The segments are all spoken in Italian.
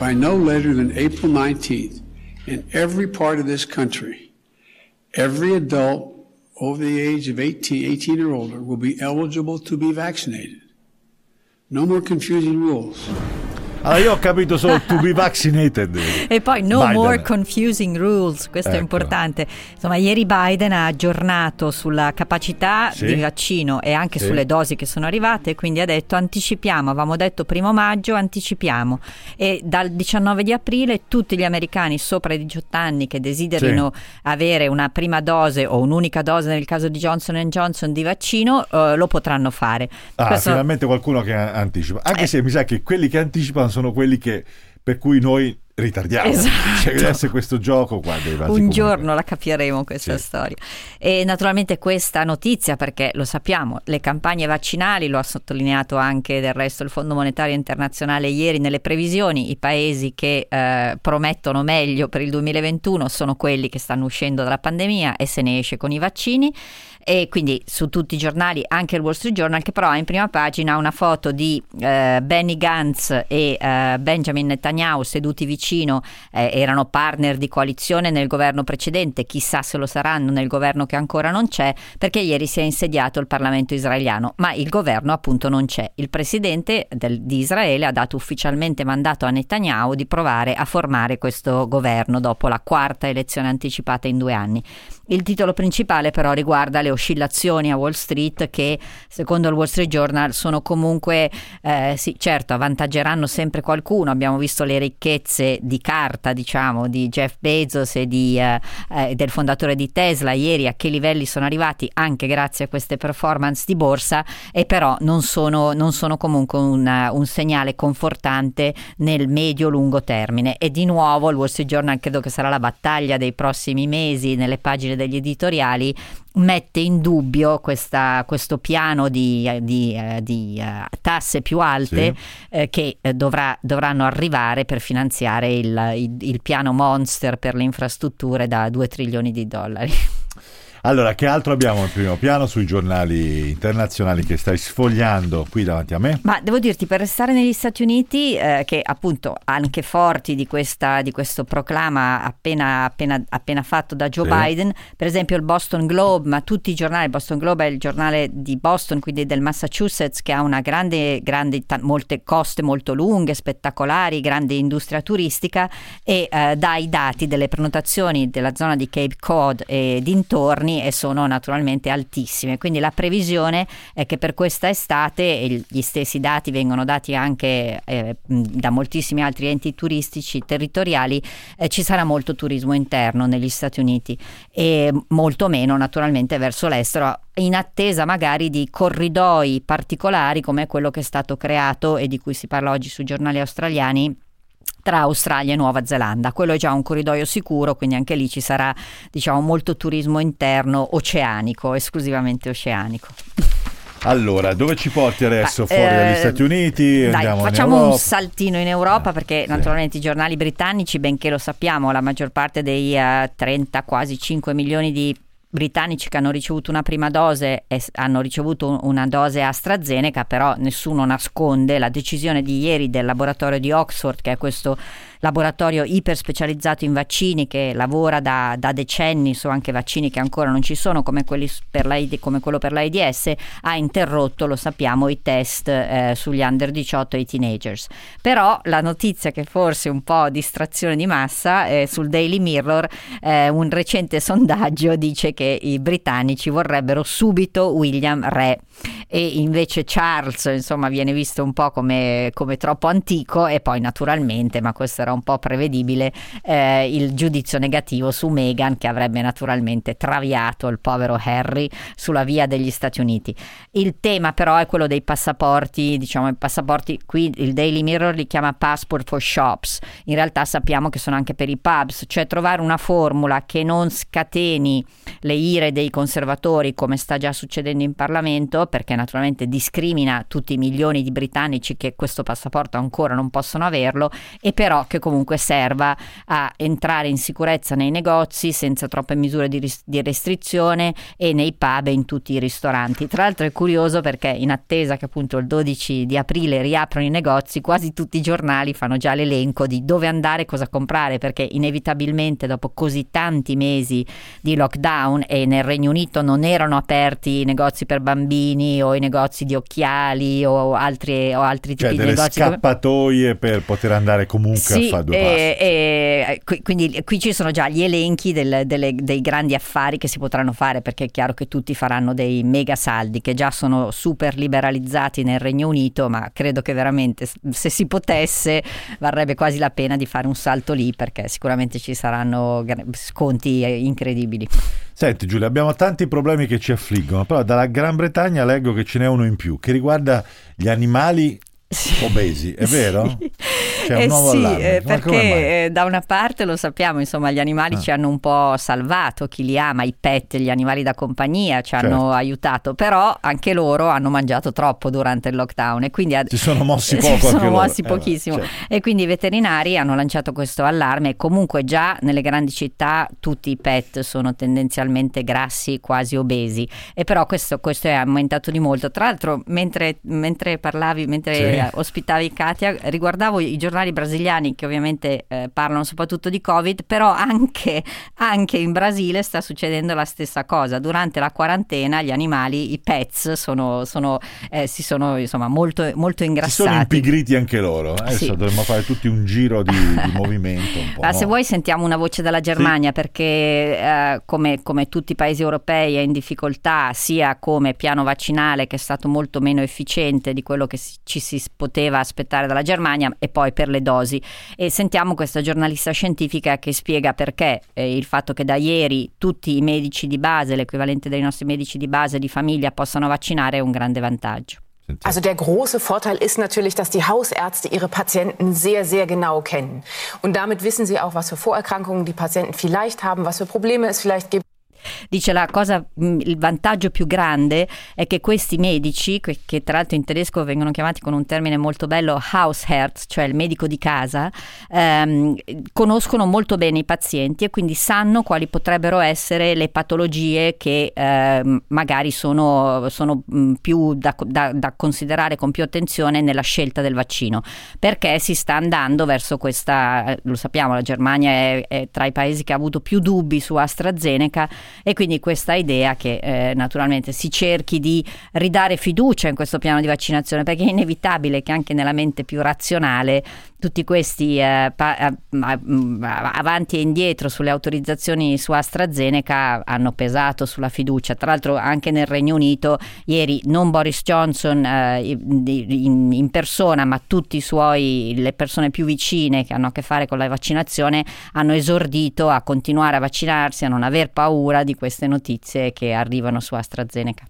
By no later than April 19th, in every part of this country, every adult over the age of 18, 18 or older will be eligible to be vaccinated. No more confusing rules. Allora io ho capito solo to be vaccinated. E poi no Biden. more confusing rules, questo è Ecco. importante. Insomma, ieri Biden ha aggiornato sulla capacità Sì. di vaccino e anche Sì. sulle dosi che sono arrivate, quindi ha detto anticipiamo, avevamo detto primo maggio, anticipiamo. E dal 19 di aprile tutti gli americani sopra i 18 anni che desiderino avere una prima dose o un'unica dose nel caso di Johnson Johnson di vaccino eh, lo potranno fare. Ah, Questo- finalmente qualcuno che anticipa. Anche Eh. se mi sa che quelli che anticipano sono quelli che per cui noi ritardiamo. Esatto. Cioè, essere questo gioco qua dei vasi Un comunque. giorno la capiremo questa Sì. storia. E naturalmente questa notizia, perché lo sappiamo, le campagne vaccinali, lo ha sottolineato anche del resto il Fondo Monetario Internazionale ieri nelle previsioni, i paesi che eh, promettono meglio per il 2021 sono quelli che stanno uscendo dalla pandemia e se ne esce con i vaccini. E quindi su tutti i giornali, anche il Wall Street Journal, che però ha in prima pagina una foto di eh, Benny Gantz e eh, Benjamin Netanyahu seduti vicino, eh, erano partner di coalizione nel governo precedente, chissà se lo saranno nel governo che ancora non c'è, perché ieri si è insediato il Parlamento israeliano, ma il governo appunto non c'è. Il presidente del- di Israele ha dato ufficialmente mandato a Netanyahu di provare a formare questo governo dopo la quarta elezione anticipata in due anni. Il titolo principale però riguarda le oscillazioni a Wall Street che secondo il Wall Street Journal sono comunque, eh, sì certo, avvantaggeranno sempre qualcuno. Abbiamo visto le ricchezze di carta, diciamo, di Jeff Bezos e di, eh, eh, del fondatore di Tesla ieri a che livelli sono arrivati anche grazie a queste performance di borsa e però non sono, non sono comunque un, un segnale confortante nel medio-lungo termine. E di nuovo il Wall Street Journal credo che sarà la battaglia dei prossimi mesi nelle pagine degli editoriali mette in dubbio questa- questo piano di, di, eh, di, eh, tasse più alte eh, che eh, dovrà- dovranno arrivare per finanziare il, il- il piano Monster per le infrastrutture da 2 trilioni di dollari. Allora, che altro abbiamo in primo piano sui giornali internazionali che stai sfogliando qui davanti a me? Ma devo dirti, per restare negli Stati Uniti, eh, che appunto anche forti di, questa, di questo proclama appena, appena- appena fatto da Joe Sì. Biden, per esempio il Boston Globe, ma tutti i giornali, il Boston Globe è il giornale di Boston, quindi del Massachusetts, che ha una grande, grande ta- molte coste molto lunghe, spettacolari, grande industria turistica e eh, dà i dati delle prenotazioni della zona di Cape Cod e dintorni e sono naturalmente altissime. Quindi la previsione è che per questa estate, e gli stessi dati vengono dati anche eh, da moltissimi altri enti turistici territoriali, eh, ci sarà molto turismo interno negli Stati Uniti e molto meno naturalmente verso l'estero in attesa magari di corridoi particolari come quello che è stato creato e di cui si parla oggi sui giornali australiani tra Australia e Nuova Zelanda. Quello è già un corridoio sicuro, quindi anche lì ci sarà diciamo molto turismo interno oceanico, esclusivamente oceanico. Allora, dove ci porti adesso? Fuori eh, dagli Stati Uniti? Dai, facciamo un saltino in Europa perché sì. naturalmente i giornali britannici, benché lo sappiamo, la maggior parte dei eh, 30, quasi 5 milioni di britannici che hanno ricevuto una prima dose e hanno ricevuto un- una dose AstraZeneca, però nessuno nasconde la decisione di ieri del laboratorio di Oxford, che è questo laboratorio iper specializzato in vaccini che lavora da, da decenni su anche vaccini che ancora non ci sono come, come quello per l'AIDS, ha interrotto, lo sappiamo, i test eh, sugli under 18 e i teenagers. Però la notizia che forse un po' distrazione di massa eh, sul Daily Mirror, eh, un recente sondaggio dice che i britannici vorrebbero subito William Re e invece Charles insomma viene visto un po' come, come troppo antico e poi naturalmente, ma questo era un po' prevedibile, eh, il giudizio negativo su Meghan che avrebbe naturalmente traviato il povero Harry sulla via degli Stati Uniti. Il tema però è quello dei passaporti, diciamo i passaporti, qui il Daily Mirror li chiama passport for shops, in realtà sappiamo che sono anche per i pubs, cioè trovare una formula che non scateni le ire dei conservatori come sta già succedendo in Parlamento, perché naturalmente discrimina tutti i milioni di britannici che questo passaporto ancora non possono averlo e però che comunque serva a entrare in sicurezza nei negozi senza troppe misure di, ris- di restrizione e nei pub e in tutti i ristoranti. Tra l'altro è curioso perché in attesa che appunto il 12 di aprile riaprono i negozi, quasi tutti i giornali fanno già l'elenco di dove andare e cosa comprare perché inevitabilmente dopo così tanti mesi di lockdown e nel Regno Unito non erano aperti i negozi per bambini o i negozi di occhiali o altri, o altri cioè tipi di negozi. scappatoie per poter andare comunque sì, a fare due e, e, quindi qui ci sono già gli elenchi del, delle, dei grandi affari che si potranno fare perché è chiaro che tutti faranno dei mega saldi che già sono super liberalizzati nel Regno Unito ma credo che veramente se si potesse varrebbe quasi la pena di fare un salto lì perché sicuramente ci saranno sconti incredibili. Senti Giulia, abbiamo tanti problemi che ci affliggono, però dalla Gran Bretagna leggo che ce n'è uno in più che riguarda gli animali sì. obesi, è vero? Sì. C'è un eh nuovo sì, eh, perché eh, da una parte lo sappiamo, insomma, gli animali ah. ci hanno un po' salvato, chi li ama, i pet, gli animali da compagnia ci certo. hanno aiutato, però anche loro hanno mangiato troppo durante il lockdown e quindi si sono mossi poco, si sono mossi loro. Eh, pochissimo certo. e quindi i veterinari hanno lanciato questo allarme. Comunque già nelle grandi città tutti i pet sono tendenzialmente grassi, quasi obesi e però questo, questo è aumentato di molto. Tra l'altro mentre, mentre parlavi, mentre sì. ospitavi Katia, riguardavo i giornali brasiliani che ovviamente eh, parlano soprattutto di Covid, però anche, anche, in Brasile sta succedendo la stessa cosa. Durante la quarantena gli animali, i pets, sono, sono, eh, si sono insomma molto, molto ingrassati. Si sono impigriti anche loro. Eh? Adesso sì. dovremmo fare tutti un giro di, di movimento. Ah, no? Se vuoi sentiamo una voce dalla Germania sì. perché eh, come, come tutti i paesi europei è in difficoltà sia come piano vaccinale che è stato molto meno efficiente di quello che ci si poteva aspettare dalla Germania e poi per le dosi. E sentiamo questa giornalista scientifica che spiega perché eh, il fatto che da ieri tutti i medici di base, l'equivalente dei nostri medici di base di famiglia, possano vaccinare è un grande vantaggio. Also der große Vorteil ist natürlich, dass die Hausärzte ihre Patienten sehr, sehr genau kennen. Und damit wissen sie auch, was für Vorerkrankungen die Patienten vielleicht haben, was für Probleme es vielleicht gibt. Dice la cosa, mm, il vantaggio più grande è che questi medici, che tra l'altro in tedesco vengono chiamati con un termine molto bello Hausherz, cioè il medico di casa, ehm, conoscono molto bene i pazienti e quindi sanno quali potrebbero essere le patologie che eh, magari sono, sono mm, più da, da, da, considerare con più attenzione nella scelta del vaccino, perché si sta andando verso questa, lo sappiamo, la Germania è, è tra i paesi che ha avuto più dubbi su AstraZeneca e quindi questa idea che eh, naturalmente si cerchi di ridare fiducia in questo piano di vaccinazione perché è inevitabile che anche nella mente più razionale tutti questi eh, pa- eh, avanti e indietro sulle autorizzazioni su AstraZeneca hanno pesato sulla fiducia. Tra l'altro anche nel Regno Unito ieri non Boris Johnson eh, in, in, persona ma tutti i suoi, le persone più vicine che hanno a che fare con la vaccinazione hanno esordito a continuare a vaccinarsi, a non aver paura di queste notizie che arrivano su AstraZeneca.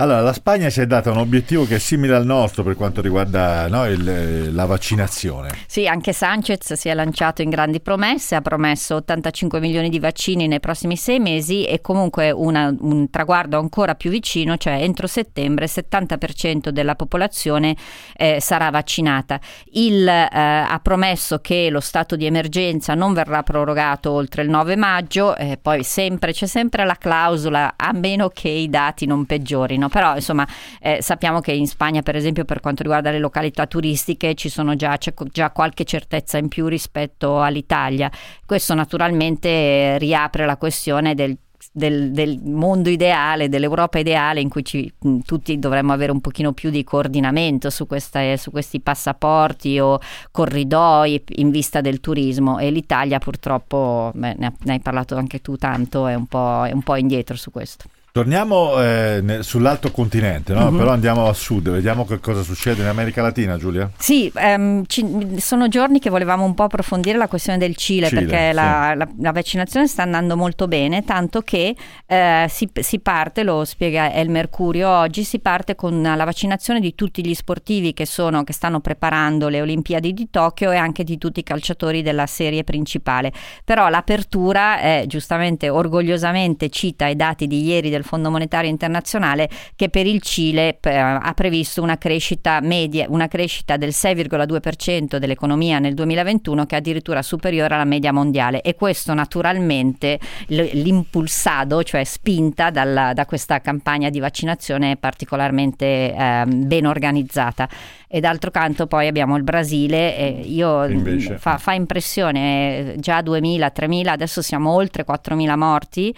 Allora, la Spagna si è data un obiettivo che è simile al nostro per quanto riguarda no, il, la vaccinazione. Sì, anche Sanchez si è lanciato in grandi promesse, ha promesso 85 milioni di vaccini nei prossimi sei mesi e comunque una, un traguardo ancora più vicino, cioè entro settembre il 70% della popolazione eh, sarà vaccinata. Il, eh, ha promesso che lo stato di emergenza non verrà prorogato oltre il 9 maggio, eh, poi sempre, c'è sempre la clausola a meno che i dati non peggiorino però insomma eh, sappiamo che in Spagna per esempio per quanto riguarda le località turistiche ci sono già, c'è già qualche certezza in più rispetto all'Italia. Questo naturalmente riapre la questione del del, del, mondo ideale, dell'Europa ideale in cui ci, tutti dovremmo avere un pochino più di coordinamento su, questa, su, questi passaporti o corridoi in vista del turismo e l'Italia purtroppo, beh, ne, hai parlato anche tu tanto, è un po', è un po indietro su questo. Torniamo eh, ne, sull'alto continente, no? uh-huh. però andiamo a sud, vediamo che cosa succede in America Latina, Giulia. Sì, ehm, ci, sono giorni che volevamo un po' approfondire la questione del Cile, Cile perché sì. la, la, la, vaccinazione sta andando molto bene, tanto che eh, si, si, parte, lo spiega El Mercurio oggi, si parte con la vaccinazione di tutti gli sportivi che, sono, che stanno preparando le Olimpiadi di Tokyo e anche di tutti i calciatori della serie principale. Però l'apertura è giustamente, orgogliosamente, cita i dati di ieri del Fondo Monetario Internazionale che per il Cile eh, ha previsto una crescita media, una crescita del 6,2% dell'economia nel 2021 che è addirittura superiore alla media mondiale. E questo naturalmente l'impulsado, cioè spinta dalla, da questa campagna di vaccinazione particolarmente eh, ben organizzata. E d'altro canto poi abbiamo il Brasile, e io, Invece, fa, fa, impressione, già 2.000, 3.000, adesso siamo oltre 4.000 morti,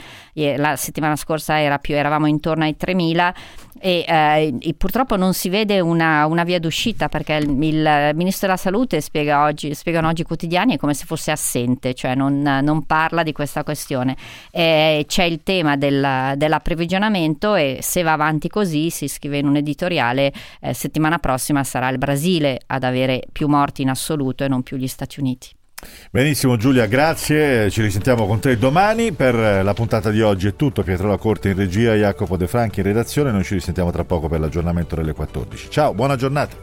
la settimana scorsa era più, eravamo intorno ai 3.000 e, eh, e, purtroppo non si vede una, una via d'uscita perché il, il, Ministro della Salute spiega oggi, spiegano oggi i quotidiani come se fosse assente, cioè non, non parla di questa questione. E c'è il tema del, dell'approvvigionamento e se va avanti così, si scrive in un editoriale, eh, settimana prossima sarà il Brasile ad avere più morti in assoluto e non più gli Stati Uniti. Benissimo Giulia, grazie, ci risentiamo con te domani. Per la puntata di oggi è tutto, Pietro La Corte in regia, Jacopo De Franchi in redazione, noi ci risentiamo tra poco per l'aggiornamento delle 14. Ciao, buona giornata.